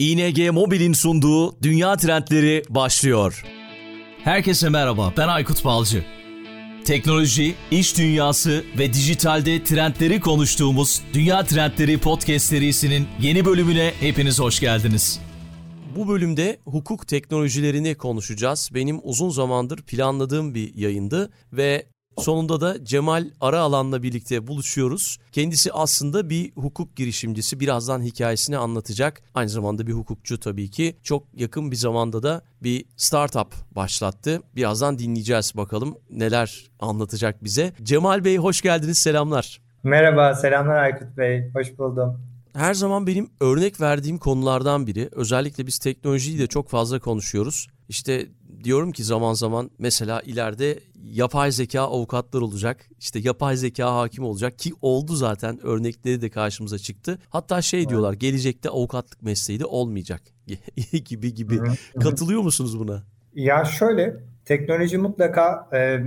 ING Mobil'in sunduğu Dünya Trendleri başlıyor. Herkese merhaba, ben Aykut Balcı. Teknoloji, iş dünyası ve dijitalde trendleri konuştuğumuz Dünya Trendleri Podcast serisinin yeni bölümüne hepiniz hoş geldiniz. Bu bölümde hukuk teknolojilerini konuşacağız. Benim uzun zamandır planladığım bir yayındı ve Sonunda da Cemal Araalan'la birlikte buluşuyoruz. Kendisi aslında bir hukuk girişimcisi. Birazdan hikayesini anlatacak. Aynı zamanda bir hukukçu tabii ki. Çok yakın bir zamanda da bir startup başlattı. Birazdan dinleyeceğiz bakalım neler anlatacak bize. Cemal Bey hoş geldiniz. Selamlar. Merhaba, selamlar Aykut Bey. Hoş buldum. Her zaman benim örnek verdiğim konulardan biri. Özellikle biz teknolojiyi de çok fazla konuşuyoruz. İşte diyorum ki zaman zaman mesela ileride yapay zeka avukatlar olacak. İşte yapay zeka hakim olacak ki oldu zaten örnekleri de karşımıza çıktı. Hatta şey evet. diyorlar gelecekte avukatlık mesleği de olmayacak gibi gibi. Katılıyor musunuz buna? Ya şöyle teknoloji mutlaka e,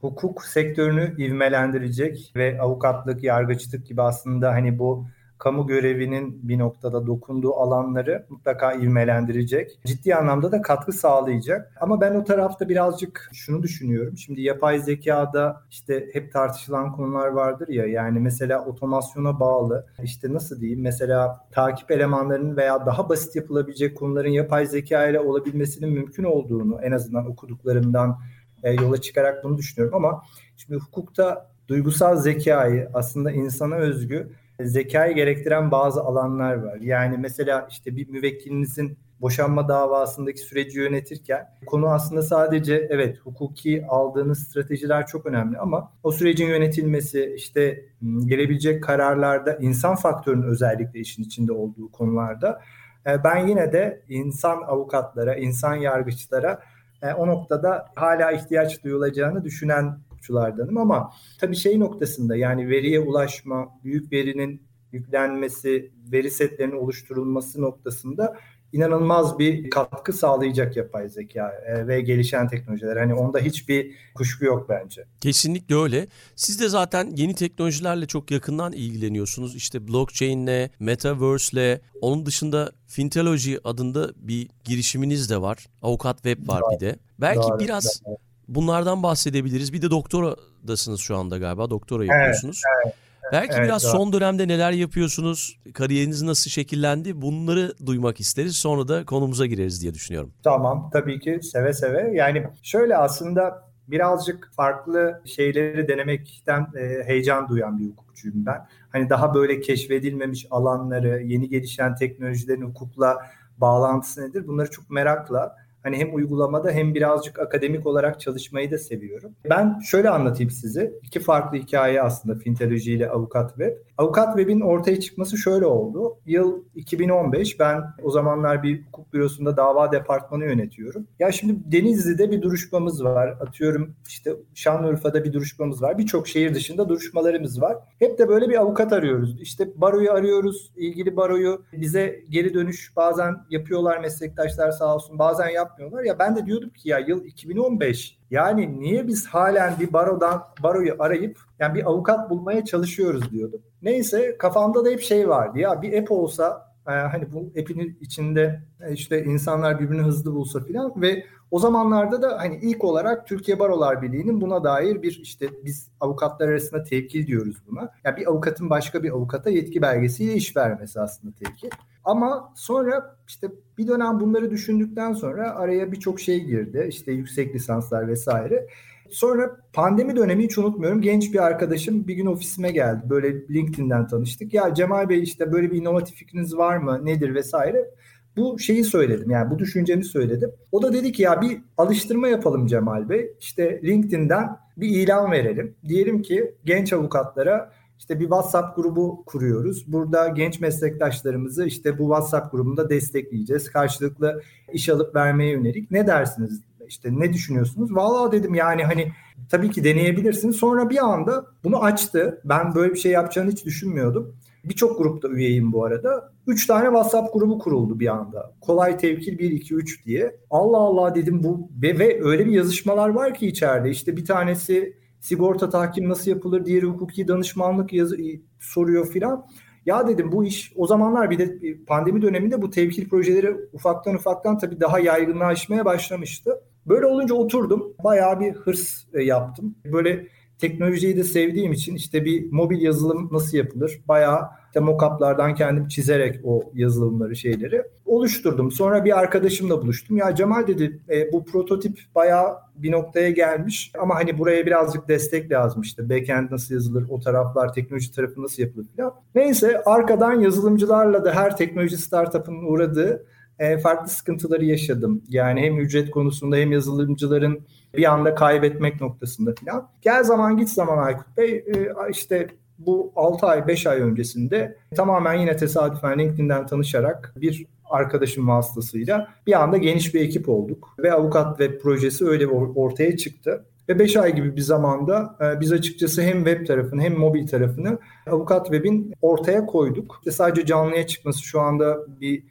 hukuk sektörünü ivmelendirecek ve avukatlık, yargıçlık gibi aslında hani bu kamu görevinin bir noktada dokunduğu alanları mutlaka ivmelendirecek. Ciddi anlamda da katkı sağlayacak. Ama ben o tarafta birazcık şunu düşünüyorum. Şimdi yapay zekada işte hep tartışılan konular vardır ya yani mesela otomasyona bağlı işte nasıl diyeyim mesela takip elemanlarının veya daha basit yapılabilecek konuların yapay zeka ile olabilmesinin mümkün olduğunu en azından okuduklarımdan e, yola çıkarak bunu düşünüyorum ama şimdi hukukta duygusal zekayı aslında insana özgü zekayı gerektiren bazı alanlar var. Yani mesela işte bir müvekkilinizin boşanma davasındaki süreci yönetirken konu aslında sadece evet hukuki aldığınız stratejiler çok önemli ama o sürecin yönetilmesi işte gelebilecek kararlarda insan faktörünün özellikle işin içinde olduğu konularda e, ben yine de insan avukatlara, insan yargıçlara e, o noktada hala ihtiyaç duyulacağını düşünen hukukçulardanım ama tabii şey noktasında yani veriye ulaşma, büyük verinin yüklenmesi, veri setlerinin oluşturulması noktasında inanılmaz bir katkı sağlayacak yapay zeka e, ve gelişen teknolojiler. Hani onda hiçbir kuşku yok bence. Kesinlikle öyle. Siz de zaten yeni teknolojilerle çok yakından ilgileniyorsunuz. İşte blockchain'le, metaverse'le, onun dışında Fintelogy adında bir girişiminiz de var. Avukat Web var bir de. Belki doğru, biraz doğru. Bunlardan bahsedebiliriz. Bir de doktoradasınız şu anda galiba. Doktora yapıyorsunuz. Evet, evet. Belki evet, biraz doğru. son dönemde neler yapıyorsunuz, kariyeriniz nasıl şekillendi bunları duymak isteriz. Sonra da konumuza gireriz diye düşünüyorum. Tamam tabii ki seve seve. Yani şöyle aslında birazcık farklı şeyleri denemekten e, heyecan duyan bir hukukçuyum ben. Hani daha böyle keşfedilmemiş alanları, yeni gelişen teknolojilerin hukukla bağlantısı nedir? Bunları çok merakla Hani hem uygulamada hem birazcık akademik olarak çalışmayı da seviyorum. Ben şöyle anlatayım size. İki farklı hikaye aslında Fintoloji ile Avukat Web. Avukat Web'in ortaya çıkması şöyle oldu. Yıl 2015 ben o zamanlar bir hukuk bürosunda dava departmanı yönetiyorum. Ya şimdi Denizli'de bir duruşmamız var. Atıyorum işte Şanlıurfa'da bir duruşmamız var. Birçok şehir dışında duruşmalarımız var. Hep de böyle bir avukat arıyoruz. İşte baroyu arıyoruz. ilgili baroyu bize geri dönüş bazen yapıyorlar meslektaşlar sağ olsun. Bazen yapmıyorlar. Ya ben de diyordum ki ya yıl 2015 yani niye biz halen bir barodan baroyu arayıp yani bir avukat bulmaya çalışıyoruz diyordum. Neyse kafamda da hep şey vardı ya bir app olsa e, hani bu app'in içinde e, işte insanlar birbirini hızlı bulsa filan ve o zamanlarda da hani ilk olarak Türkiye Barolar Birliği'nin buna dair bir işte biz avukatlar arasında tevkil diyoruz buna. Yani bir avukatın başka bir avukata yetki belgesiyle iş vermesi aslında tevkil. Ama sonra işte bir dönem bunları düşündükten sonra araya birçok şey girdi. İşte yüksek lisanslar vesaire. Sonra pandemi dönemi hiç unutmuyorum. Genç bir arkadaşım bir gün ofisime geldi. Böyle LinkedIn'den tanıştık. Ya Cemal Bey işte böyle bir inovatif fikriniz var mı? Nedir vesaire. Bu şeyi söyledim yani bu düşüncemi söyledim. O da dedi ki ya bir alıştırma yapalım Cemal Bey. İşte LinkedIn'den bir ilan verelim. Diyelim ki genç avukatlara işte bir WhatsApp grubu kuruyoruz. Burada genç meslektaşlarımızı işte bu WhatsApp grubunda destekleyeceğiz. Karşılıklı iş alıp vermeye yönelik. Ne dersiniz? İşte ne düşünüyorsunuz? Vallahi dedim yani hani tabii ki deneyebilirsiniz. Sonra bir anda bunu açtı. Ben böyle bir şey yapacağını hiç düşünmüyordum. Birçok grupta üyeyim bu arada. Üç tane WhatsApp grubu kuruldu bir anda. Kolay Tevkil 1, 2, 3 diye. Allah Allah dedim bu ve, ve öyle bir yazışmalar var ki içeride. İşte bir tanesi sigorta tahkim nasıl yapılır, diğeri hukuki danışmanlık yazı, soruyor filan. Ya dedim bu iş o zamanlar bir de pandemi döneminde bu tevkil projeleri ufaktan ufaktan tabii daha yaygınlaşmaya başlamıştı. Böyle olunca oturdum. Bayağı bir hırs e, yaptım. Böyle teknolojiyi de sevdiğim için işte bir mobil yazılım nasıl yapılır? Bayağı işte mockup'lardan kendim çizerek o yazılımları şeyleri oluşturdum. Sonra bir arkadaşımla buluştum. Ya Cemal dedi e, bu prototip bayağı bir noktaya gelmiş ama hani buraya birazcık destek lazım işte. Backend nasıl yazılır, o taraflar, teknoloji tarafı nasıl yapılır falan. Neyse arkadan yazılımcılarla da her teknoloji startup'ın uğradığı e, farklı sıkıntıları yaşadım. Yani hem ücret konusunda hem yazılımcıların bir anda kaybetmek noktasında falan. Gel zaman git zaman Aykut Bey e, işte bu 6 ay 5 ay öncesinde tamamen yine tesadüfen LinkedIn'den tanışarak bir arkadaşım vasıtasıyla bir anda geniş bir ekip olduk ve avukat web projesi öyle ortaya çıktı. Ve 5 ay gibi bir zamanda e, biz açıkçası hem web tarafını hem mobil tarafını Avukat Web'in ortaya koyduk. İşte sadece canlıya çıkması şu anda bir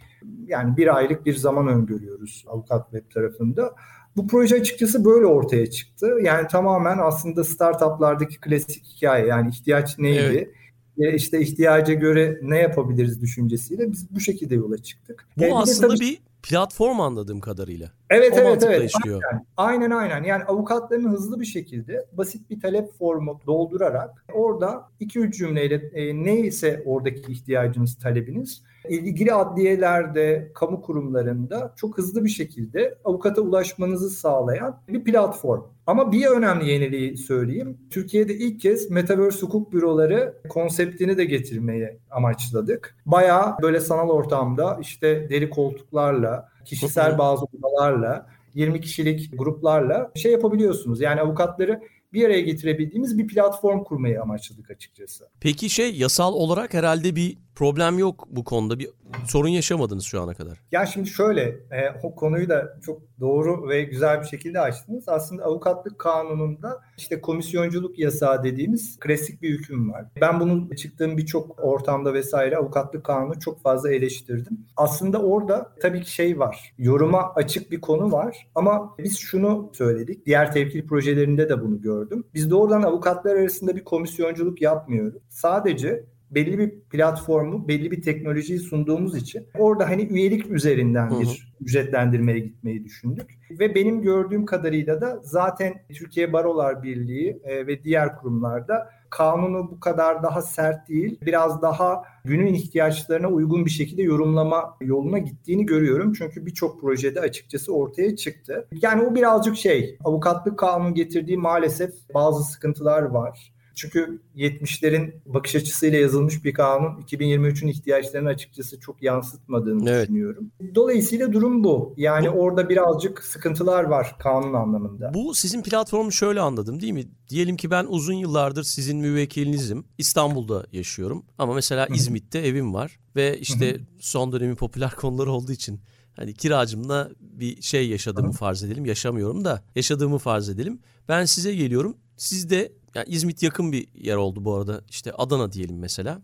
yani bir aylık bir zaman öngörüyoruz Avukat Web tarafında. Bu proje açıkçası böyle ortaya çıktı. Yani tamamen aslında startuplardaki klasik hikaye yani ihtiyaç neydi? Evet. işte ihtiyaca göre ne yapabiliriz düşüncesiyle biz bu şekilde yola çıktık. Bu ee, aslında bir, tabii... bir platform anladığım kadarıyla. Evet o evet evet. Işliyor. Aynen, aynen aynen. Yani avukatların hızlı bir şekilde basit bir talep formu doldurarak orada 2-3 cümleyle e, neyse oradaki ihtiyacınız, talebiniz ilgili adliyelerde, kamu kurumlarında çok hızlı bir şekilde avukata ulaşmanızı sağlayan bir platform. Ama bir önemli yeniliği söyleyeyim. Türkiye'de ilk kez Metaverse hukuk büroları konseptini de getirmeye amaçladık. Bayağı böyle sanal ortamda işte deri koltuklarla, kişisel bazı odalarla 20 kişilik gruplarla şey yapabiliyorsunuz. Yani avukatları bir araya getirebildiğimiz bir platform kurmayı amaçladık açıkçası. Peki şey yasal olarak herhalde bir problem yok bu konuda. Bir sorun yaşamadınız şu ana kadar. Ya şimdi şöyle e, o konuyu da çok doğru ve güzel bir şekilde açtınız. Aslında avukatlık kanununda işte komisyonculuk yasağı dediğimiz klasik bir hüküm var. Ben bunun çıktığım birçok ortamda vesaire avukatlık kanunu çok fazla eleştirdim. Aslında orada tabii ki şey var. Yoruma açık bir konu var ama biz şunu söyledik. Diğer tevkil projelerinde de bunu gördüm. Biz doğrudan avukatlar arasında bir komisyonculuk yapmıyoruz. Sadece belli bir platformu, belli bir teknolojiyi sunduğumuz için orada hani üyelik üzerinden bir Hı-hı. ücretlendirmeye gitmeyi düşündük. Ve benim gördüğüm kadarıyla da zaten Türkiye Barolar Birliği e, ve diğer kurumlarda kanunu bu kadar daha sert değil, biraz daha günün ihtiyaçlarına uygun bir şekilde yorumlama yoluna gittiğini görüyorum. Çünkü birçok projede açıkçası ortaya çıktı. Yani o birazcık şey, avukatlık kanunu getirdiği maalesef bazı sıkıntılar var. Çünkü 70'lerin bakış açısıyla yazılmış bir kanun 2023'ün ihtiyaçlarını açıkçası çok yansıtmadığını evet. düşünüyorum. Dolayısıyla durum bu. Yani bu, orada birazcık sıkıntılar var kanun anlamında. Bu sizin platformu şöyle anladım değil mi? Diyelim ki ben uzun yıllardır sizin müvekkilinizim. İstanbul'da yaşıyorum ama mesela İzmit'te evim var ve işte son dönemin popüler konuları olduğu için hani kiracımla bir şey yaşadığımı farz edelim. Yaşamıyorum da yaşadığımı farz edelim. Ben size geliyorum. Siz de yani İzmit yakın bir yer oldu bu arada. İşte Adana diyelim mesela.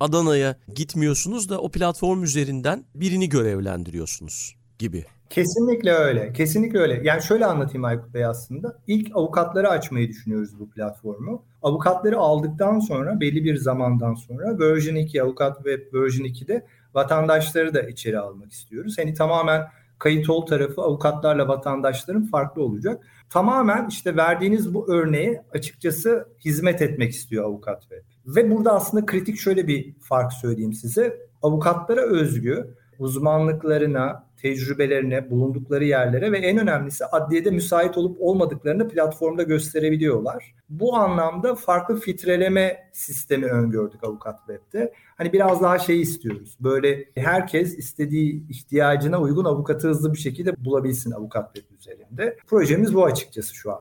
Adana'ya gitmiyorsunuz da o platform üzerinden birini görevlendiriyorsunuz gibi. Kesinlikle öyle. Kesinlikle öyle. Yani şöyle anlatayım Aykut Bey aslında. İlk avukatları açmayı düşünüyoruz bu platformu. Avukatları aldıktan sonra belli bir zamandan sonra version 2 avukat ve version 2'de vatandaşları da içeri almak istiyoruz. Hani tamamen kayıt ol tarafı avukatlarla vatandaşların farklı olacak. Tamamen işte verdiğiniz bu örneğe açıkçası hizmet etmek istiyor avukat web. Ve burada aslında kritik şöyle bir fark söyleyeyim size. Avukatlara özgü uzmanlıklarına, tecrübelerine, bulundukları yerlere ve en önemlisi adliyede müsait olup olmadıklarını platformda gösterebiliyorlar. Bu anlamda farklı filtreleme sistemi öngördük Avukat Web'de. Hani biraz daha şey istiyoruz. Böyle herkes istediği ihtiyacına uygun avukatı hızlı bir şekilde bulabilsin Avukat Web üzerinde. Projemiz bu açıkçası şu an.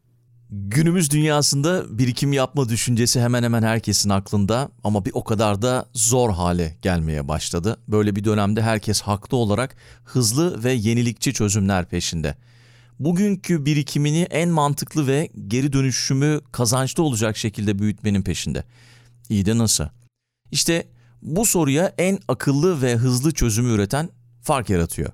Günümüz dünyasında birikim yapma düşüncesi hemen hemen herkesin aklında ama bir o kadar da zor hale gelmeye başladı. Böyle bir dönemde herkes haklı olarak hızlı ve yenilikçi çözümler peşinde. Bugünkü birikimini en mantıklı ve geri dönüşümü kazançlı olacak şekilde büyütmenin peşinde. İyi de nasıl? İşte bu soruya en akıllı ve hızlı çözümü üreten fark yaratıyor.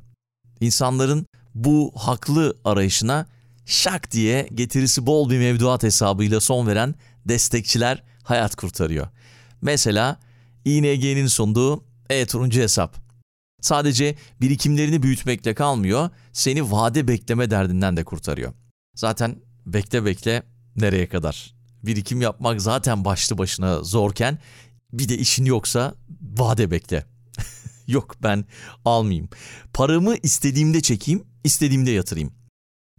İnsanların bu haklı arayışına şak diye getirisi bol bir mevduat hesabıyla son veren destekçiler hayat kurtarıyor. Mesela ING'nin sunduğu e-turuncu hesap. Sadece birikimlerini büyütmekle kalmıyor, seni vade bekleme derdinden de kurtarıyor. Zaten bekle bekle nereye kadar? Birikim yapmak zaten başlı başına zorken bir de işin yoksa vade bekle. Yok ben almayayım. Paramı istediğimde çekeyim, istediğimde yatırayım.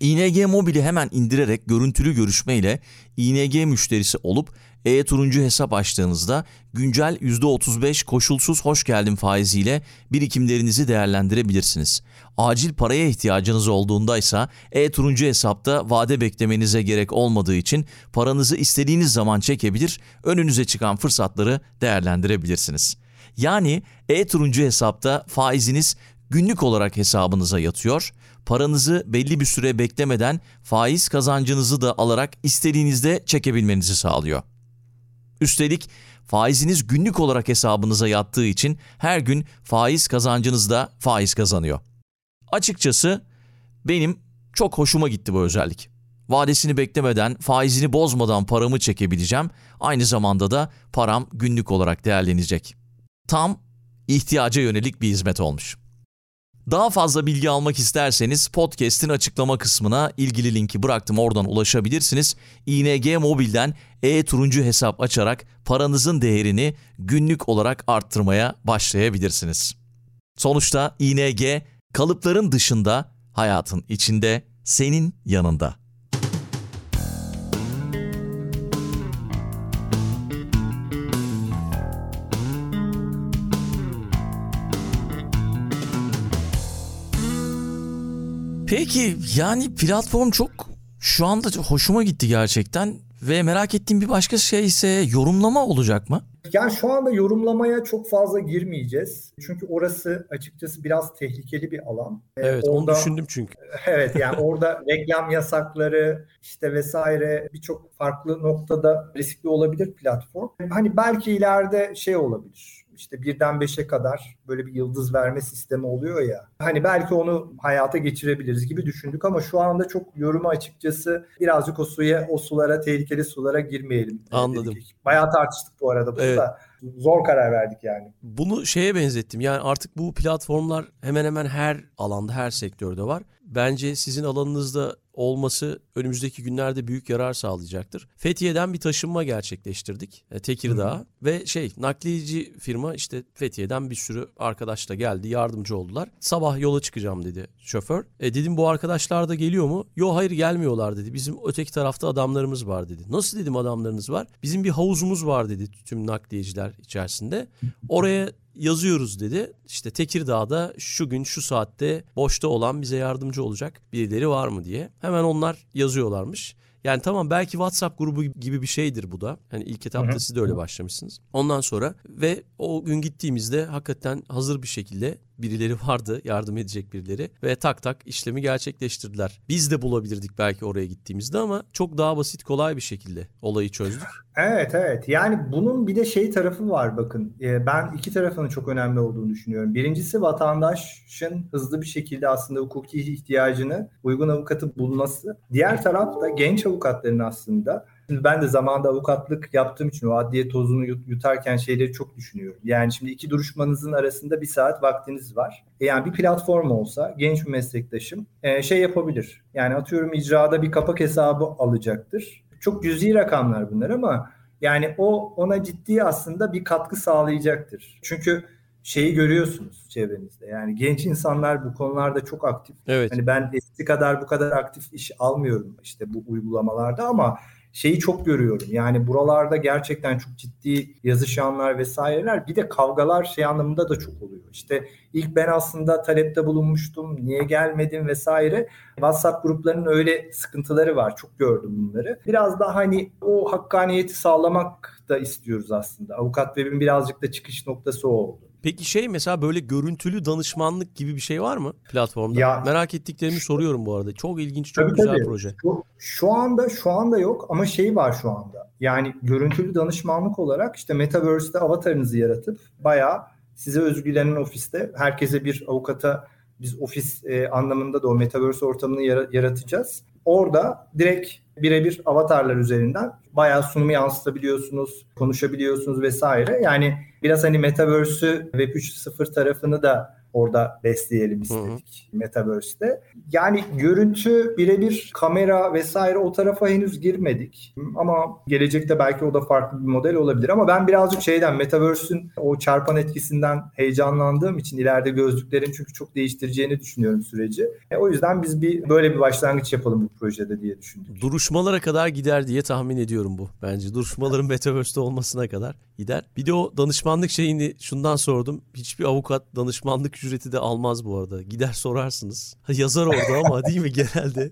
ING Mobil'i hemen indirerek görüntülü görüşmeyle ING müşterisi olup e-turuncu hesap açtığınızda güncel %35 koşulsuz hoş geldin faiziyle birikimlerinizi değerlendirebilirsiniz. Acil paraya ihtiyacınız olduğunda ise e-turuncu hesapta vade beklemenize gerek olmadığı için paranızı istediğiniz zaman çekebilir, önünüze çıkan fırsatları değerlendirebilirsiniz. Yani e-turuncu hesapta faiziniz günlük olarak hesabınıza yatıyor. Paranızı belli bir süre beklemeden faiz kazancınızı da alarak istediğinizde çekebilmenizi sağlıyor. Üstelik faiziniz günlük olarak hesabınıza yattığı için her gün faiz kazancınız da faiz kazanıyor. Açıkçası benim çok hoşuma gitti bu özellik. Vadesini beklemeden, faizini bozmadan paramı çekebileceğim. Aynı zamanda da param günlük olarak değerlenecek. Tam ihtiyaca yönelik bir hizmet olmuş. Daha fazla bilgi almak isterseniz podcast'in açıklama kısmına ilgili linki bıraktım oradan ulaşabilirsiniz. ING Mobil'den e-turuncu hesap açarak paranızın değerini günlük olarak arttırmaya başlayabilirsiniz. Sonuçta ING kalıpların dışında, hayatın içinde, senin yanında. Peki yani platform çok şu anda hoşuma gitti gerçekten ve merak ettiğim bir başka şey ise yorumlama olacak mı? Yani şu anda yorumlamaya çok fazla girmeyeceğiz. Çünkü orası açıkçası biraz tehlikeli bir alan. Ee, evet orada, onu düşündüm çünkü. Evet yani orada reklam yasakları işte vesaire birçok farklı noktada riskli olabilir platform. Hani belki ileride şey olabilir işte birden beşe kadar böyle bir yıldız verme sistemi oluyor ya. Hani belki onu hayata geçirebiliriz gibi düşündük ama şu anda çok yoruma açıkçası birazcık o suya, o sulara, tehlikeli sulara girmeyelim. Anladım. Dedik. Bayağı tartıştık bu arada bunu evet. da. Zor karar verdik yani. Bunu şeye benzettim. Yani artık bu platformlar hemen hemen her alanda, her sektörde var. Bence sizin alanınızda olması önümüzdeki günlerde büyük yarar sağlayacaktır. Fethiye'den bir taşınma gerçekleştirdik. E, Tekirdağ ve şey nakliyeci firma işte Fethiye'den bir sürü arkadaş da geldi yardımcı oldular. Sabah yola çıkacağım dedi şoför. E dedim bu arkadaşlar da geliyor mu? Yo hayır gelmiyorlar dedi. Bizim öteki tarafta adamlarımız var dedi. Nasıl dedim adamlarınız var? Bizim bir havuzumuz var dedi tüm nakliyeciler içerisinde. Oraya yazıyoruz dedi. İşte Tekirdağ'da şu gün şu saatte boşta olan bize yardımcı olacak birileri var mı diye. Hemen onlar yazıyorlarmış. Yani tamam belki WhatsApp grubu gibi bir şeydir bu da. Hani ilk etapta siz de öyle başlamışsınız. Ondan sonra ve o gün gittiğimizde hakikaten hazır bir şekilde birileri vardı yardım edecek birileri ve tak tak işlemi gerçekleştirdiler. Biz de bulabilirdik belki oraya gittiğimizde ama çok daha basit kolay bir şekilde olayı çözdük. Evet evet yani bunun bir de şey tarafı var bakın ee, ben iki tarafının çok önemli olduğunu düşünüyorum. Birincisi vatandaşın hızlı bir şekilde aslında hukuki ihtiyacını uygun avukatı bulması. Diğer tarafta genç avukatların aslında Şimdi ben de zamanda avukatlık yaptığım için o adliye tozunu yutarken şeyleri çok düşünüyorum. Yani şimdi iki duruşmanızın arasında bir saat vaktiniz var. E yani bir platform olsa genç bir meslektaşım e, şey yapabilir. Yani atıyorum icrada bir kapak hesabı alacaktır. Çok cüzi rakamlar bunlar ama yani o ona ciddi aslında bir katkı sağlayacaktır. Çünkü şeyi görüyorsunuz çevrenizde. Yani genç insanlar bu konularda çok aktif. Evet. Hani ben eski kadar bu kadar aktif iş almıyorum işte bu uygulamalarda ama şeyi çok görüyorum. Yani buralarda gerçekten çok ciddi yazışanlar vesaireler bir de kavgalar şey anlamında da çok oluyor. İşte ilk ben aslında talepte bulunmuştum. Niye gelmedim vesaire. WhatsApp gruplarının öyle sıkıntıları var. Çok gördüm bunları. Biraz daha hani o hakkaniyeti sağlamak da istiyoruz aslında. Avukat Web'in birazcık da çıkış noktası o oldu. Peki şey mesela böyle görüntülü danışmanlık gibi bir şey var mı platformda? Ya, Merak ettiklerimi soruyorum bu arada. Çok ilginç, çok tabii, güzel tabii. proje. Şu, şu anda şu anda yok ama şey var şu anda. Yani görüntülü danışmanlık olarak işte Metaverse'de avatarınızı yaratıp bayağı size özgülenen ofiste herkese bir avukata biz ofis e, anlamında da o Metaverse ortamını yaratacağız. Orada direkt birebir avatarlar üzerinden bayağı sunumu yansıtabiliyorsunuz, konuşabiliyorsunuz vesaire. Yani biraz hani Metaverse'ü Web 3.0 tarafını da orada besleyelim istedik hı hı. Metaverse'de. Yani görüntü birebir kamera vesaire o tarafa henüz girmedik. Ama gelecekte belki o da farklı bir model olabilir. Ama ben birazcık şeyden Metaverse'ün o çarpan etkisinden heyecanlandığım için ileride gözlüklerin çünkü çok değiştireceğini düşünüyorum süreci. E, o yüzden biz bir böyle bir başlangıç yapalım bu projede diye düşündük. Duruşmalara kadar gider diye tahmin ediyorum bu. Bence duruşmaların Metaverse'de olmasına kadar gider. Bir de o danışmanlık şeyini şundan sordum. Hiçbir avukat danışmanlık ücreti de almaz bu arada. Gider sorarsınız. Yazar orada ama değil mi genelde?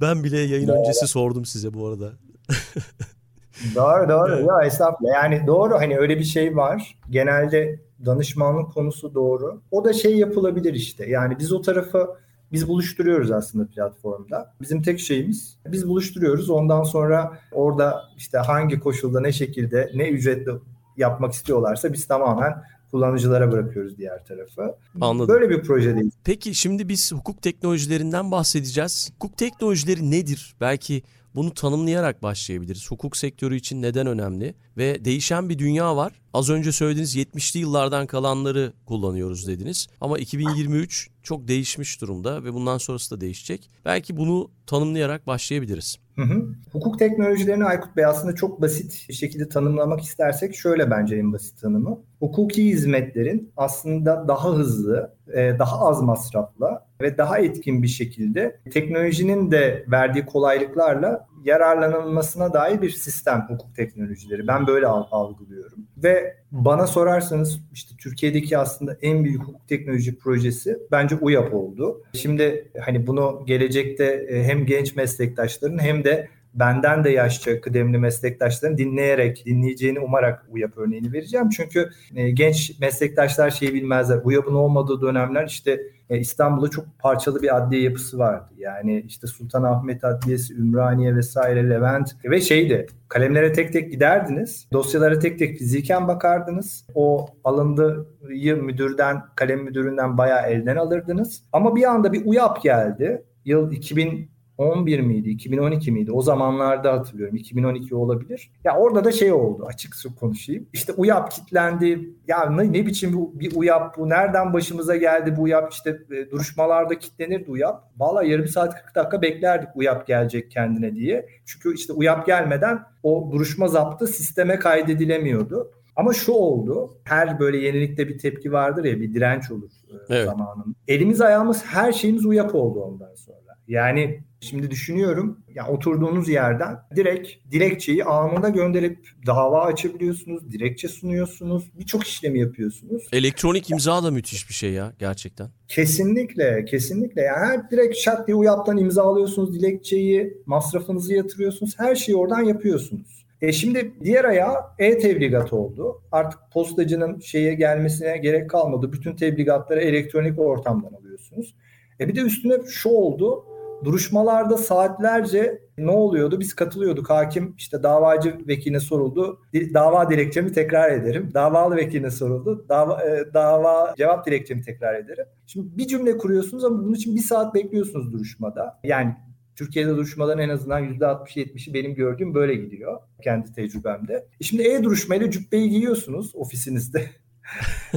Ben bile yayın öncesi sordum size bu arada. doğru doğru. Evet. Ya estağfurullah. Yani doğru hani öyle bir şey var. Genelde danışmanlık konusu doğru. O da şey yapılabilir işte. Yani biz o tarafı biz buluşturuyoruz aslında platformda. Bizim tek şeyimiz biz buluşturuyoruz. Ondan sonra orada işte hangi koşulda ne şekilde ne ücretle yapmak istiyorlarsa biz tamamen kullanıcılara bırakıyoruz diğer tarafı. Anladım. Böyle bir projedeyiz. Peki şimdi biz hukuk teknolojilerinden bahsedeceğiz. Hukuk teknolojileri nedir? Belki bunu tanımlayarak başlayabiliriz. Hukuk sektörü için neden önemli ve değişen bir dünya var. Az önce söylediğiniz 70'li yıllardan kalanları kullanıyoruz dediniz. Ama 2023 çok değişmiş durumda ve bundan sonrası da değişecek. Belki bunu tanımlayarak başlayabiliriz. Hı hı. Hukuk teknolojilerini Aykut Bey aslında çok basit bir şekilde tanımlamak istersek şöyle bence en basit tanımı. Hukuki hizmetlerin aslında daha hızlı, e, daha az masrafla ve daha etkin bir şekilde teknolojinin de verdiği kolaylıklarla yararlanılmasına dair bir sistem hukuk teknolojileri. Ben böyle algılıyorum. Ve bana sorarsanız işte Türkiye'deki aslında en büyük hukuk teknoloji projesi bence UYAP oldu. Şimdi hani bunu gelecekte e, hem genç meslektaşların hem de benden de yaşça kıdemli meslektaşların dinleyerek, dinleyeceğini umarak UYAP örneğini vereceğim. Çünkü e, genç meslektaşlar şeyi bilmezler. UYAP'ın olmadığı dönemler işte e, İstanbul'da çok parçalı bir adliye yapısı vardı. Yani işte Sultanahmet Adliyesi, Ümraniye vesaire, Levent ve şeydi kalemlere tek tek giderdiniz. Dosyalara tek tek fiziken bakardınız. O alındığı müdürden, kalem müdüründen bayağı elden alırdınız. Ama bir anda bir UYAP geldi. Yıl 2000 11 miydi, 2012 miydi? O zamanlarda hatırlıyorum. 2012 olabilir. Ya orada da şey oldu açık konuşayım. İşte UYAP kitlendi. Ya ne, ne biçim bir, bir UYAP bu? Nereden başımıza geldi bu UYAP? İşte e, duruşmalarda kitlenirdi UYAP. Valla yarım saat 40 dakika beklerdik UYAP gelecek kendine diye. Çünkü işte UYAP gelmeden o duruşma zaptı sisteme kaydedilemiyordu. Ama şu oldu. Her böyle yenilikte bir tepki vardır ya bir direnç olur e, evet. zamanın. Elimiz ayağımız her şeyimiz UYAP oldu ondan sonra. Yani Şimdi düşünüyorum ya oturduğunuz yerden direkt dilekçeyi anında gönderip dava açabiliyorsunuz, dilekçe sunuyorsunuz, birçok işlemi yapıyorsunuz. Elektronik imza da müthiş bir şey ya gerçekten. Kesinlikle, kesinlikle. Yani her direkt şart diye UYAP'tan imza alıyorsunuz dilekçeyi, masrafınızı yatırıyorsunuz, her şeyi oradan yapıyorsunuz. E şimdi diğer ayağı e-tebligat oldu. Artık postacının şeye gelmesine gerek kalmadı. Bütün tebligatları elektronik ortamdan alıyorsunuz. E bir de üstüne şu oldu duruşmalarda saatlerce ne oluyordu? Biz katılıyorduk. Hakim işte davacı vekiline soruldu. Dava dilekçemi tekrar ederim. Davalı vekiline soruldu. Dava, e, dava cevap dilekçemi tekrar ederim. Şimdi bir cümle kuruyorsunuz ama bunun için bir saat bekliyorsunuz duruşmada. Yani Türkiye'de duruşmaların en azından %60-70'i benim gördüğüm böyle gidiyor kendi tecrübemde. E şimdi e-duruşmayla cübbeyi giyiyorsunuz ofisinizde.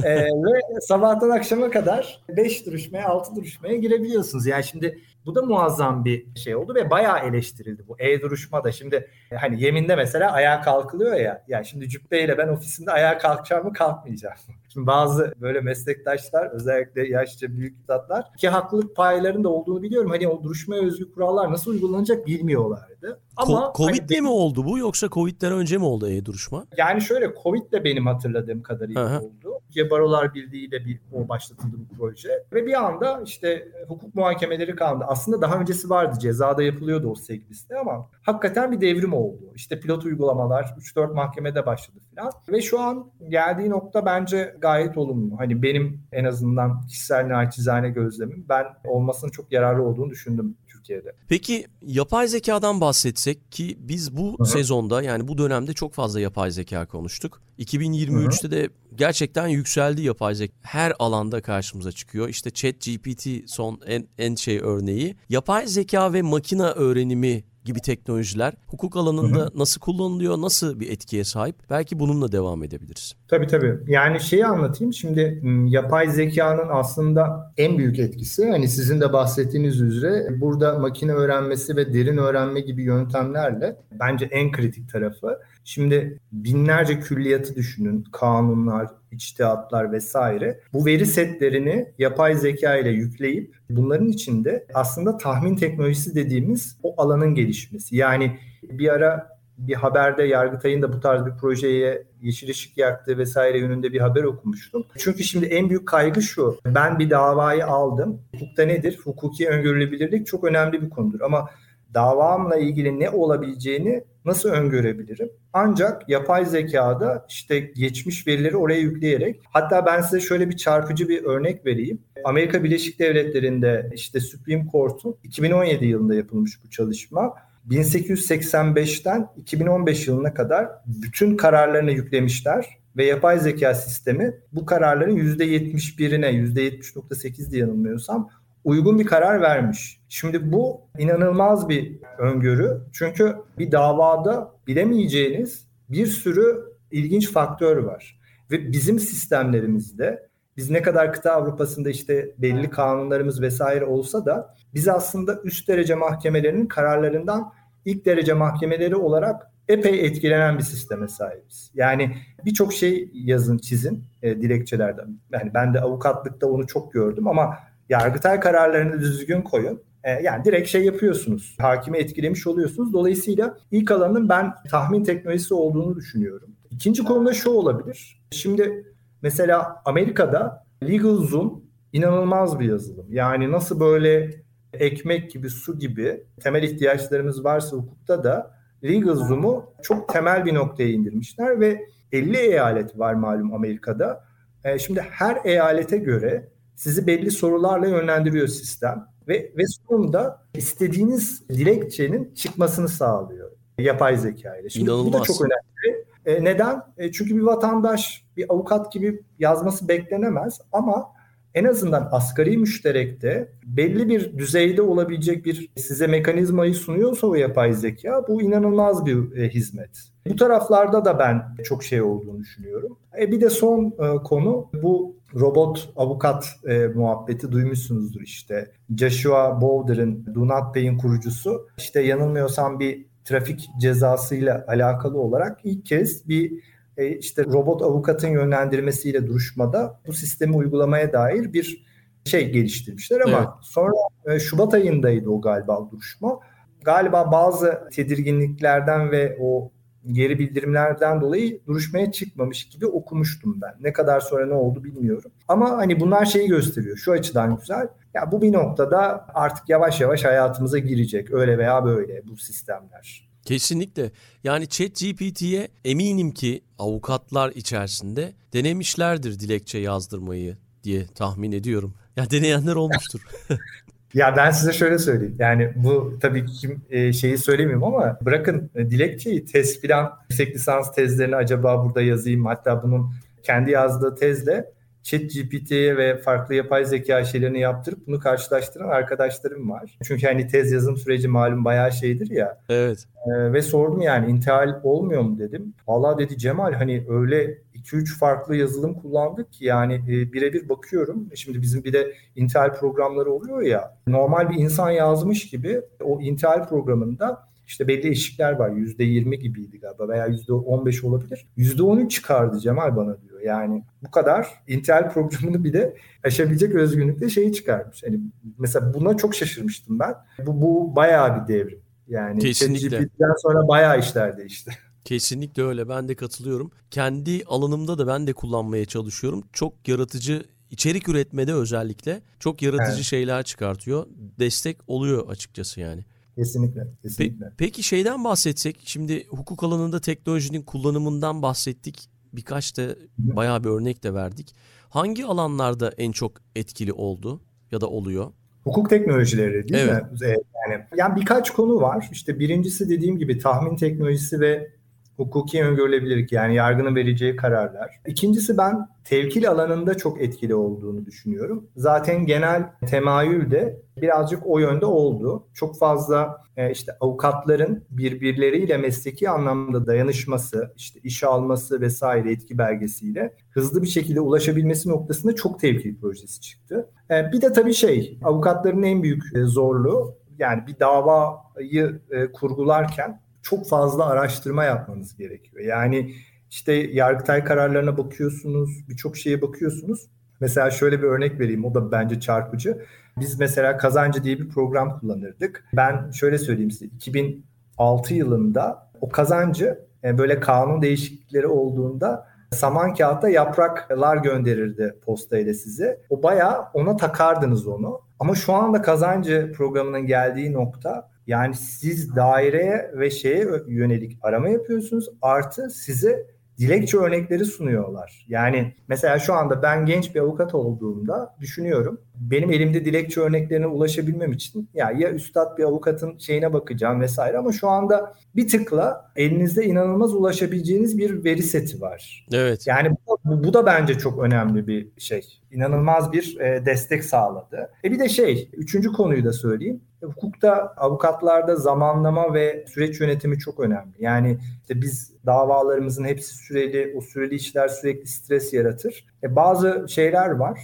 ee, ve sabahtan akşama kadar 5 duruşmaya 6 duruşmaya girebiliyorsunuz. Yani şimdi bu da muazzam bir şey oldu ve bayağı eleştirildi bu e-duruşma da. Şimdi hani yeminde mesela ayağa kalkılıyor ya. Yani şimdi cübbeyle ben ofisimde ayağa kalkacağım mı kalkmayacağım. Şimdi bazı böyle meslektaşlar özellikle yaşça büyük zatlar ki haklılık paylarında olduğunu biliyorum. Hani o duruşmaya özgü kurallar nasıl uygulanacak bilmiyorlardı. Ama Covid'de hani, mi oldu bu yoksa Covid'den önce mi oldu e-duruşma? Yani şöyle Covid'de benim hatırladığım kadarıyla Aha. oldu. Türkiye Barolar Birliği ile bir o başlatıldı bu proje. Ve bir anda işte hukuk muhakemeleri kaldı. Aslında daha öncesi vardı. Cezada yapılıyordu o sevgilisi ama hakikaten bir devrim oldu. İşte pilot uygulamalar 3-4 mahkemede başladı falan. Ve şu an geldiği nokta bence gayet olumlu. Hani benim en azından kişisel naçizane gözlemim ben olmasının çok yararlı olduğunu düşündüm Türkiye'de. Peki yapay zekadan bahsetsek ki biz bu Hı-hı. sezonda yani bu dönemde çok fazla yapay zeka konuştuk. 2023'te Hı-hı. de gerçekten yükseldi yapay zeka. Her alanda karşımıza çıkıyor. İşte Chat GPT son en, en şey örneği. Yapay zeka ve makine öğrenimi gibi teknolojiler hukuk alanında hı hı. nasıl kullanılıyor, nasıl bir etkiye sahip? Belki bununla devam edebiliriz. Tabii tabii. Yani şeyi anlatayım. Şimdi yapay zekanın aslında en büyük etkisi hani sizin de bahsettiğiniz üzere burada makine öğrenmesi ve derin öğrenme gibi yöntemlerle bence en kritik tarafı. Şimdi binlerce külliyatı düşünün. Kanunlar, içtihatlar vesaire. Bu veri setlerini yapay zeka ile yükleyip bunların içinde aslında tahmin teknolojisi dediğimiz o alanın gelişmesi. Yani bir ara bir haberde Yargıtay'ın da bu tarz bir projeye yeşil ışık yaktığı vesaire yönünde bir haber okumuştum. Çünkü şimdi en büyük kaygı şu. Ben bir davayı aldım. Hukukta nedir? Hukuki öngörülebilirlik çok önemli bir konudur ama davamla ilgili ne olabileceğini nasıl öngörebilirim? Ancak yapay zekada işte geçmiş verileri oraya yükleyerek hatta ben size şöyle bir çarpıcı bir örnek vereyim. Amerika Birleşik Devletleri'nde işte Supreme Court'un 2017 yılında yapılmış bu çalışma 1885'ten 2015 yılına kadar bütün kararlarını yüklemişler ve yapay zeka sistemi bu kararların %71'ine %70.8 diye yanılmıyorsam uygun bir karar vermiş. Şimdi bu inanılmaz bir öngörü. Çünkü bir davada bilemeyeceğiniz bir sürü ilginç faktör var. Ve bizim sistemlerimizde biz ne kadar kıta Avrupa'sında işte belli kanunlarımız vesaire olsa da biz aslında üst derece mahkemelerinin kararlarından ilk derece mahkemeleri olarak epey etkilenen bir sisteme sahibiz. Yani birçok şey yazın, çizin e, dilekçelerden. Yani ben de avukatlıkta onu çok gördüm ama Yargıtay kararlarını düzgün koyun. E, yani direkt şey yapıyorsunuz. Hakimi etkilemiş oluyorsunuz. Dolayısıyla ilk alanın ben tahmin teknolojisi olduğunu düşünüyorum. İkinci konuda şu olabilir. Şimdi mesela Amerika'da Legal Zoom inanılmaz bir yazılım. Yani nasıl böyle ekmek gibi, su gibi temel ihtiyaçlarımız varsa hukukta da Legal Zoom'u çok temel bir noktaya indirmişler ve 50 eyalet var malum Amerika'da. E, şimdi her eyalete göre sizi belli sorularla yönlendiriyor sistem ve ve sonunda istediğiniz dilekçenin çıkmasını sağlıyor yapay zeka ile. Şimdi İnanılmaz. bu da çok önemli. E, neden? E, çünkü bir vatandaş bir avukat gibi yazması beklenemez ama en azından asgari müşterekte belli bir düzeyde olabilecek bir size mekanizmayı sunuyorsa o yapay zeka bu inanılmaz bir e, hizmet. Bu taraflarda da ben çok şey olduğunu düşünüyorum. E, bir de son e, konu bu robot avukat e, muhabbeti duymuşsunuzdur işte. Joshua Bowder'ın Do Not Pay'in kurucusu. İşte yanılmıyorsam bir trafik cezasıyla alakalı olarak ilk kez bir e, işte robot avukatın yönlendirmesiyle duruşmada bu sistemi uygulamaya dair bir şey geliştirmişler ama evet. sonra e, Şubat ayındaydı o galiba duruşma. Galiba bazı tedirginliklerden ve o geri bildirimlerden dolayı duruşmaya çıkmamış gibi okumuştum ben. Ne kadar sonra ne oldu bilmiyorum. Ama hani bunlar şeyi gösteriyor. Şu açıdan güzel. Ya bu bir noktada artık yavaş yavaş hayatımıza girecek. Öyle veya böyle bu sistemler. Kesinlikle. Yani ChatGPT'ye eminim ki avukatlar içerisinde denemişlerdir dilekçe yazdırmayı diye tahmin ediyorum. Ya deneyenler olmuştur. Ya ben size şöyle söyleyeyim. Yani bu tabii kim e, şeyi söylemiyorum ama bırakın e, dilekçeyi tez filan yüksek lisans tezlerini acaba burada yazayım. Hatta bunun kendi yazdığı tezle chat GPT'ye ve farklı yapay zeka şeylerini yaptırıp bunu karşılaştıran arkadaşlarım var. Çünkü hani tez yazım süreci malum bayağı şeydir ya. Evet. Ee, ve sordum yani intihal olmuyor mu dedim. Valla dedi Cemal hani öyle 2-3 farklı yazılım kullandık ki yani e, birebir bakıyorum. Şimdi bizim bir de intihal programları oluyor ya. Normal bir insan yazmış gibi o intihal programında işte belli eşikler var. %20 gibiydi galiba veya %15 olabilir. %13 çıkardı Cemal bana diyor. Yani bu kadar Intel programını bir de aşabilecek özgünlükte şeyi çıkarmış. Yani mesela buna çok şaşırmıştım ben. Bu, bu bayağı bir devrim. Yani Kesinlikle. sonra bayağı işler değişti. Kesinlikle öyle. Ben de katılıyorum. Kendi alanımda da ben de kullanmaya çalışıyorum. Çok yaratıcı içerik üretmede özellikle çok yaratıcı evet. şeyler çıkartıyor. Destek oluyor açıkçası yani. Kesinlikle, kesinlikle. Pe- peki şeyden bahsetsek, şimdi hukuk alanında teknolojinin kullanımından bahsettik. Birkaç da bayağı bir örnek de verdik. Hangi alanlarda en çok etkili oldu ya da oluyor? Hukuk teknolojileri değil evet. mi? Yani, yani birkaç konu var. İşte birincisi dediğim gibi tahmin teknolojisi ve hukuki öngörülebilirlik yani yargının vereceği kararlar. İkincisi ben tevkil alanında çok etkili olduğunu düşünüyorum. Zaten genel temayül de birazcık o yönde oldu. Çok fazla e, işte avukatların birbirleriyle mesleki anlamda dayanışması, işte iş alması vesaire etki belgesiyle hızlı bir şekilde ulaşabilmesi noktasında çok tehlikeli projesi çıktı. E, bir de tabii şey, avukatların en büyük e, zorluğu yani bir davayı kurgularken çok fazla araştırma yapmanız gerekiyor. Yani işte yargıtay kararlarına bakıyorsunuz, birçok şeye bakıyorsunuz. Mesela şöyle bir örnek vereyim, o da bence çarpıcı. Biz mesela Kazancı diye bir program kullanırdık. Ben şöyle söyleyeyim size, 2006 yılında o Kazancı e, böyle kanun değişiklikleri olduğunda saman kağıtta yapraklar gönderirdi posta ile size. O bayağı ona takardınız onu. Ama şu anda kazancı programının geldiği nokta yani siz daireye ve şeye yönelik arama yapıyorsunuz. Artı size dilekçe örnekleri sunuyorlar. Yani mesela şu anda ben genç bir avukat olduğumda düşünüyorum. Benim elimde dilekçe örneklerine ulaşabilmem için ya ya üstad bir avukatın şeyine bakacağım vesaire ama şu anda bir tıkla elinizde inanılmaz ulaşabileceğiniz bir veri seti var. Evet. Yani bu, bu da bence çok önemli bir şey. İnanılmaz bir e, destek sağladı. E bir de şey, üçüncü konuyu da söyleyeyim. Hukukta, avukatlarda zamanlama ve süreç yönetimi çok önemli. Yani işte biz davalarımızın hepsi süreli, o süreli işler sürekli stres yaratır. E bazı şeyler var,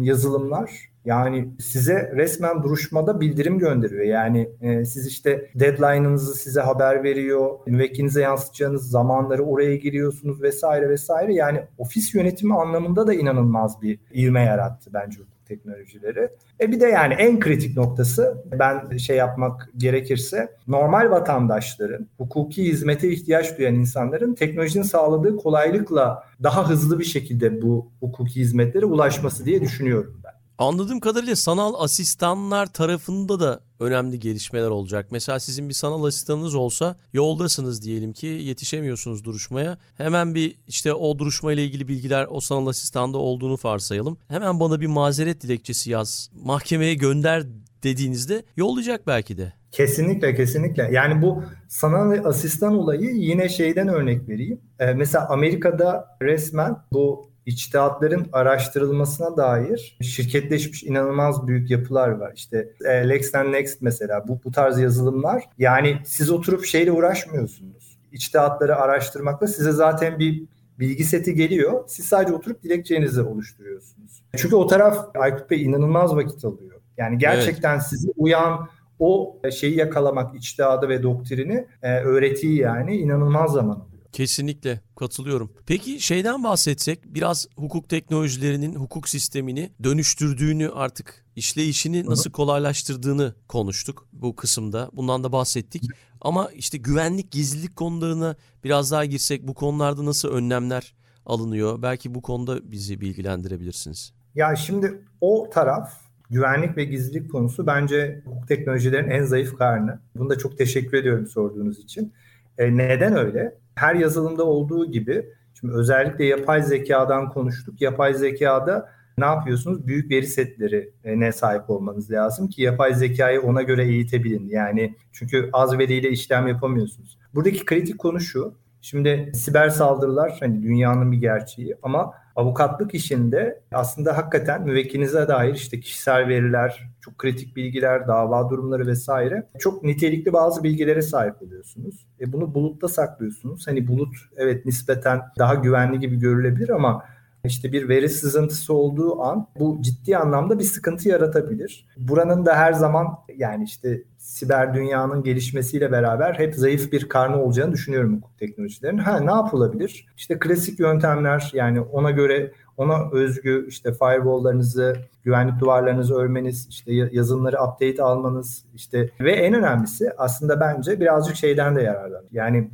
yazılımlar yani size resmen duruşmada bildirim gönderiyor. Yani e, siz işte deadline'ınızı size haber veriyor. Müvekkilinize yansıtacağınız zamanları oraya giriyorsunuz vesaire vesaire. Yani ofis yönetimi anlamında da inanılmaz bir ivme yarattı bence teknolojileri. E bir de yani en kritik noktası ben şey yapmak gerekirse normal vatandaşların, hukuki hizmete ihtiyaç duyan insanların teknolojinin sağladığı kolaylıkla daha hızlı bir şekilde bu hukuki hizmetlere ulaşması diye düşünüyorum ben. Anladığım kadarıyla sanal asistanlar tarafında da önemli gelişmeler olacak. Mesela sizin bir sanal asistanınız olsa yoldasınız diyelim ki yetişemiyorsunuz duruşmaya. Hemen bir işte o duruşma ile ilgili bilgiler o sanal asistanda olduğunu varsayalım. Hemen bana bir mazeret dilekçesi yaz. Mahkemeye gönder dediğinizde yollayacak belki de. Kesinlikle kesinlikle. Yani bu sanal asistan olayı yine şeyden örnek vereyim. Ee, mesela Amerika'da resmen bu içtihatların araştırılmasına dair şirketleşmiş inanılmaz büyük yapılar var. İşte e, Lexten Next mesela bu, bu tarz yazılımlar. Yani siz oturup şeyle uğraşmıyorsunuz. İçtihatları araştırmakla size zaten bir bilgi seti geliyor. Siz sadece oturup dilekçenizi oluşturuyorsunuz. Çünkü o taraf Aykut Bey inanılmaz vakit alıyor. Yani gerçekten evet. sizi uyan o şeyi yakalamak, içtihadı ve doktrini, e, öğretiyi yani inanılmaz zaman alıyor. Kesinlikle katılıyorum. Peki şeyden bahsetsek biraz hukuk teknolojilerinin hukuk sistemini dönüştürdüğünü artık işleyişini nasıl kolaylaştırdığını konuştuk bu kısımda. Bundan da bahsettik. Ama işte güvenlik, gizlilik konularına biraz daha girsek bu konularda nasıl önlemler alınıyor? Belki bu konuda bizi bilgilendirebilirsiniz. Ya şimdi o taraf güvenlik ve gizlilik konusu bence hukuk teknolojilerin en zayıf karnı. Bunu da çok teşekkür ediyorum sorduğunuz için. E, neden öyle? Her yazılımda olduğu gibi şimdi özellikle yapay zekadan konuştuk. Yapay zekada ne yapıyorsunuz? Büyük veri setleri ne sahip olmanız lazım ki yapay zekayı ona göre eğitebilin. Yani çünkü az veriyle işlem yapamıyorsunuz. Buradaki kritik konu şu. Şimdi siber saldırılar hani dünyanın bir gerçeği ama avukatlık işinde aslında hakikaten müvekkilinize dair işte kişisel veriler, çok kritik bilgiler, dava durumları vesaire çok nitelikli bazı bilgilere sahip oluyorsunuz. E bunu bulutta saklıyorsunuz. Hani bulut evet nispeten daha güvenli gibi görülebilir ama işte bir veri sızıntısı olduğu an bu ciddi anlamda bir sıkıntı yaratabilir. Buranın da her zaman yani işte siber dünyanın gelişmesiyle beraber hep zayıf bir karnı olacağını düşünüyorum hukuk teknolojilerin. Ha ne yapılabilir? İşte klasik yöntemler yani ona göre ona özgü işte firewall'larınızı, güvenlik duvarlarınızı örmeniz, işte yazılımları update almanız işte ve en önemlisi aslında bence birazcık şeyden de yararlanır. Yani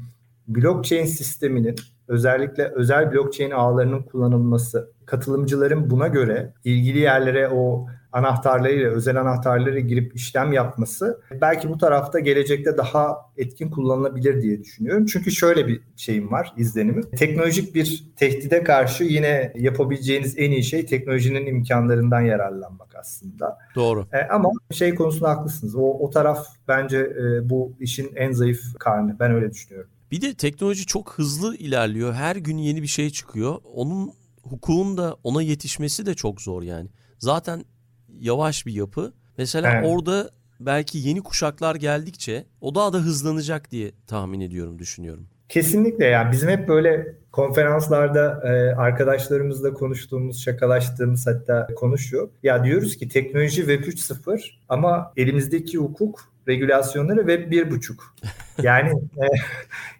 blockchain sisteminin özellikle özel blockchain ağlarının kullanılması, katılımcıların buna göre ilgili yerlere o anahtarlarıyla, özel anahtarları girip işlem yapması belki bu tarafta gelecekte daha etkin kullanılabilir diye düşünüyorum. Çünkü şöyle bir şeyim var, izlenimim. Teknolojik bir tehdide karşı yine yapabileceğiniz en iyi şey teknolojinin imkanlarından yararlanmak aslında. Doğru. E, ama şey konusunda haklısınız. O, o taraf bence e, bu işin en zayıf karnı. Ben öyle düşünüyorum. Bir de teknoloji çok hızlı ilerliyor. Her gün yeni bir şey çıkıyor. Onun hukukun da ona yetişmesi de çok zor yani. Zaten yavaş bir yapı. Mesela Evet. orada belki yeni kuşaklar geldikçe o daha da hızlanacak diye tahmin ediyorum, düşünüyorum. Kesinlikle yani bizim hep böyle konferanslarda e, arkadaşlarımızla konuştuğumuz, şakalaştığımız hatta konuşuyor. Ya diyoruz ki teknoloji Web 3.0 ama elimizdeki hukuk regülasyonları Web 1.5. Yani e,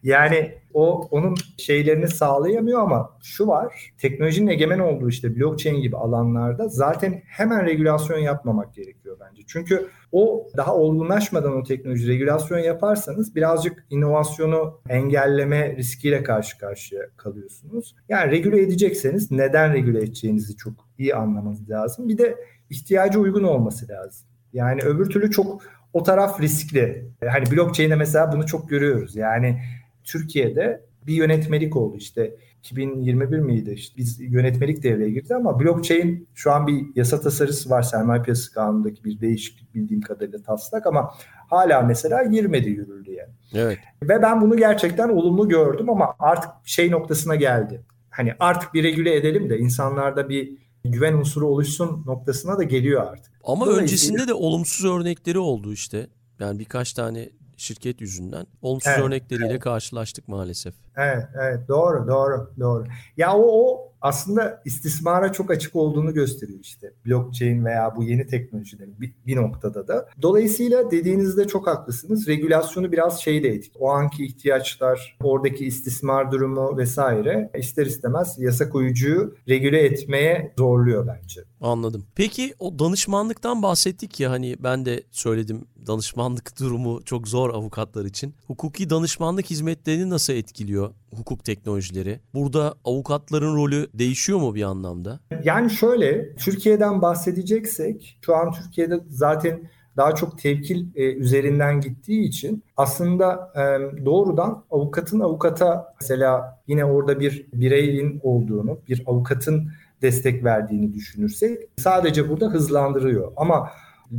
yani o onun şeylerini sağlayamıyor ama şu var. Teknolojinin egemen olduğu işte blockchain gibi alanlarda zaten hemen regülasyon yapmamak gerekiyor bence. Çünkü o daha olgunlaşmadan o teknoloji regülasyon yaparsanız birazcık inovasyonu engelleme riskiyle karşı karşıya kalıyorsunuz. Yani regüle edecekseniz neden regüle edeceğinizi çok iyi anlamanız lazım. Bir de ihtiyaca uygun olması lazım. Yani öbür türlü çok o taraf riskli. Hani blockchain'de mesela bunu çok görüyoruz. Yani Türkiye'de bir yönetmelik oldu işte 2021 miydi? İşte biz yönetmelik devreye girdi ama blockchain şu an bir yasa tasarısı var sermaye piyasası kanunundaki bir değişiklik bildiğim kadarıyla taslak ama hala mesela girmedi yürürlüğe. Evet. Ve ben bunu gerçekten olumlu gördüm ama artık şey noktasına geldi. Hani artık bir regüle edelim de insanlarda bir güven unsuru oluşsun noktasına da geliyor artık. Ama Dolayısıyla- öncesinde de olumsuz örnekleri oldu işte. Yani birkaç tane şirket yüzünden olumsuz Evet, örnekleriyle karşılaştık maalesef. Evet, evet doğru, doğru, doğru. Ya o, o aslında istismara çok açık olduğunu gösteriyor işte blockchain veya bu yeni teknolojilerin bir, bir noktada da. Dolayısıyla dediğinizde çok haklısınız. Regülasyonu biraz şeyle etik. O anki ihtiyaçlar, oradaki istismar durumu vesaire ister istemez yasa koyucuyu regüle etmeye zorluyor bence. Anladım. Peki o danışmanlıktan bahsettik ya hani ben de söyledim danışmanlık durumu çok zor avukatlar için. Hukuki danışmanlık hizmetlerini nasıl etkiliyor hukuk teknolojileri? Burada avukatların rolü değişiyor mu bir anlamda? Yani şöyle Türkiye'den bahsedeceksek şu an Türkiye'de zaten daha çok tevkil e, üzerinden gittiği için aslında e, doğrudan avukatın avukata mesela yine orada bir bireyin olduğunu, bir avukatın destek verdiğini düşünürsek sadece burada hızlandırıyor. Ama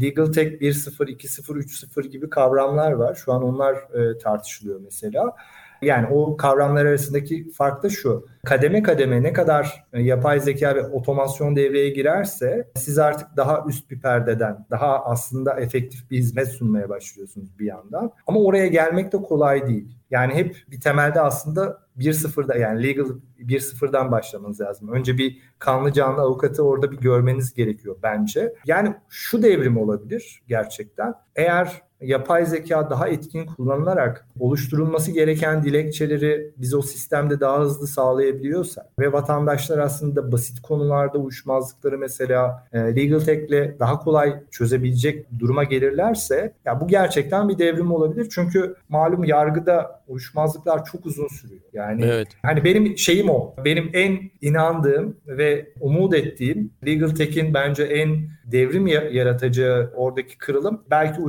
Legal Tech 1.0, 2.0, 3.0 gibi kavramlar var. Şu an onlar e, tartışılıyor mesela. Yani o kavramlar arasındaki fark da şu. Kademe kademe ne kadar e, yapay zeka ve otomasyon devreye girerse siz artık daha üst bir perdeden, daha aslında efektif bir hizmet sunmaya başlıyorsunuz bir yandan. Ama oraya gelmek de kolay değil. Yani hep bir temelde aslında 1-0'da yani legal 1-0'dan başlamanız lazım. Önce bir kanlı canlı avukatı orada bir görmeniz gerekiyor bence. Yani şu devrim olabilir gerçekten. Eğer yapay zeka daha etkin kullanılarak oluşturulması gereken dilekçeleri biz o sistemde daha hızlı sağlayabiliyorsak ve vatandaşlar aslında basit konularda uyuşmazlıkları mesela e, legal tech'le daha kolay çözebilecek duruma gelirlerse ya bu gerçekten bir devrim olabilir. Çünkü malum yargıda uyuşmazlıklar çok uzun sürüyor. Yani Evet. Hani benim şeyim o. Benim en inandığım ve umut ettiğim Legal Tech'in bence en devrim ya- yaratacağı oradaki kırılım belki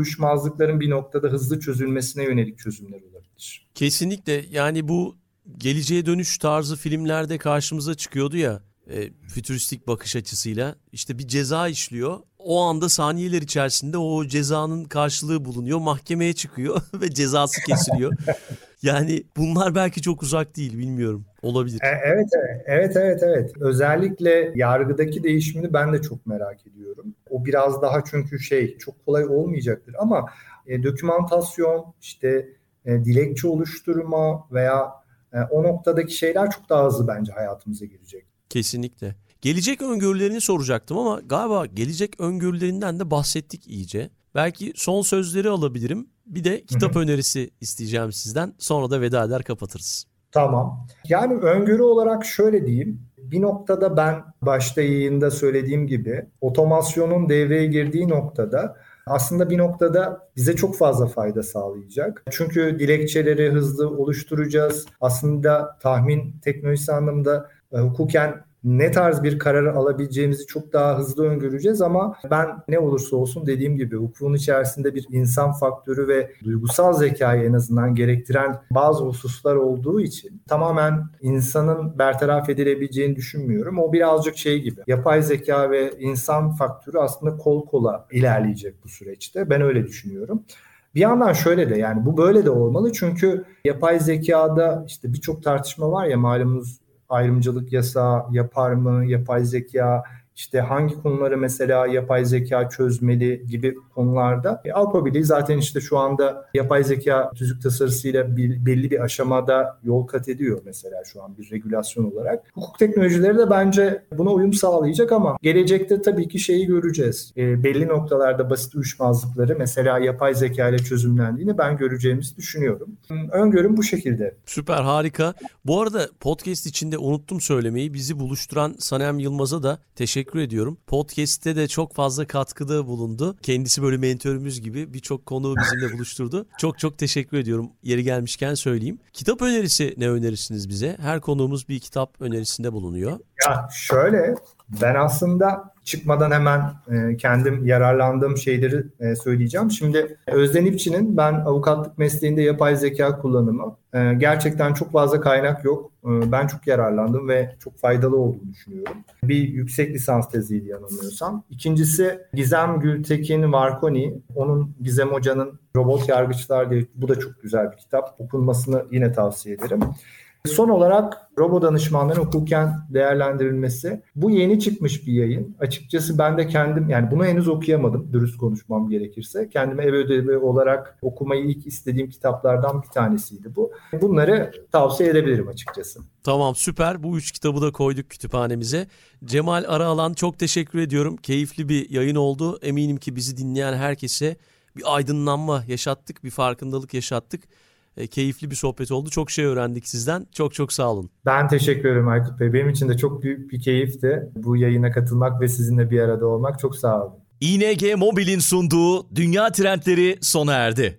uyuşmazlıkların bir noktada hızlı çözülmesine yönelik çözümler olabilir. Kesinlikle yani bu geleceğe dönüş tarzı filmlerde karşımıza çıkıyordu ya e, fütüristik bakış açısıyla işte bir ceza işliyor. O anda saniyeler içerisinde o cezanın karşılığı bulunuyor. Mahkemeye çıkıyor ve cezası kesiliyor. yani bunlar belki çok uzak değil bilmiyorum. Olabilir. E, evet, evet, evet, evet. Özellikle yargıdaki değişimini ben de çok merak ediyorum. O biraz daha çünkü şey çok kolay olmayacaktır ama e, dokümantasyon, işte e, dilekçe oluşturma veya e, o noktadaki şeyler çok daha hızlı bence hayatımıza girecek. Kesinlikle. Gelecek öngörülerini soracaktım ama galiba gelecek öngörülerinden de bahsettik iyice. Belki son sözleri alabilirim. Bir de kitap önerisi isteyeceğim sizden. Sonra da veda eder kapatırız. Tamam. Yani öngörü olarak şöyle diyeyim. Bir noktada ben başta yayında söylediğim gibi otomasyonun devreye girdiği noktada aslında bir noktada bize çok fazla fayda sağlayacak. Çünkü dilekçeleri hızlı oluşturacağız. Aslında tahmin teknolojisi anlamında e, hukuken ne tarz bir karar alabileceğimizi çok daha hızlı öngöreceğiz ama ben ne olursa olsun dediğim gibi hukukun içerisinde bir insan faktörü ve duygusal zekayı en azından gerektiren bazı hususlar olduğu için tamamen insanın bertaraf edilebileceğini düşünmüyorum. O birazcık şey gibi yapay zeka ve insan faktörü aslında kol kola ilerleyecek bu süreçte. Ben öyle düşünüyorum. Bir yandan şöyle de yani bu böyle de olmalı çünkü yapay zekada işte birçok tartışma var ya malumunuz ayrımcılık yasağı yapar mı, yapay zeka işte hangi konuları mesela yapay zeka çözmeli gibi konularda. E, Avrupa zaten işte şu anda yapay zeka tüzük tasarısıyla bir, belli bir aşamada yol kat ediyor mesela şu an bir regülasyon olarak. Hukuk teknolojileri de bence buna uyum sağlayacak ama gelecekte tabii ki şeyi göreceğiz. E, belli noktalarda basit uyuşmazlıkları mesela yapay zeka ile çözümlendiğini ben göreceğimizi düşünüyorum. Öngörüm bu şekilde. Süper harika. Bu arada podcast içinde unuttum söylemeyi. Bizi buluşturan Sanem Yılmaz'a da teşekkür ediyorum. Podcast'te de çok fazla katkıda bulundu. Kendisi böyle mentörümüz gibi birçok konuğu bizimle buluşturdu. Çok çok teşekkür ediyorum. Yeri gelmişken söyleyeyim. Kitap önerisi ne önerirsiniz bize? Her konuğumuz bir kitap önerisinde bulunuyor. Ya şöyle ben aslında çıkmadan hemen e, kendim yararlandığım şeyleri e, söyleyeceğim. Şimdi Özden İpçi'nin ben avukatlık mesleğinde yapay zeka kullanımı e, gerçekten çok fazla kaynak yok. E, ben çok yararlandım ve çok faydalı olduğunu düşünüyorum. Bir yüksek lisans teziydi yanılmıyorsam. İkincisi Gizem Gültekin Varkoni. Onun Gizem Hoca'nın Robot Yargıçlar diye bu da çok güzel bir kitap. Okunmasını yine tavsiye ederim. Son olarak robo danışmanların hukuken değerlendirilmesi. Bu yeni çıkmış bir yayın. Açıkçası ben de kendim yani bunu henüz okuyamadım dürüst konuşmam gerekirse. Kendime ev ödevi olarak okumayı ilk istediğim kitaplardan bir tanesiydi bu. Bunları tavsiye edebilirim açıkçası. Tamam süper. Bu üç kitabı da koyduk kütüphanemize. Cemal Araalan çok teşekkür ediyorum. Keyifli bir yayın oldu. Eminim ki bizi dinleyen herkese bir aydınlanma yaşattık, bir farkındalık yaşattık e, keyifli bir sohbet oldu. Çok şey öğrendik sizden. Çok çok sağ olun. Ben teşekkür ederim Aykut Bey. Benim için de çok büyük bir keyifti bu yayına katılmak ve sizinle bir arada olmak. Çok sağ olun. ING Mobil'in sunduğu Dünya Trendleri sona erdi.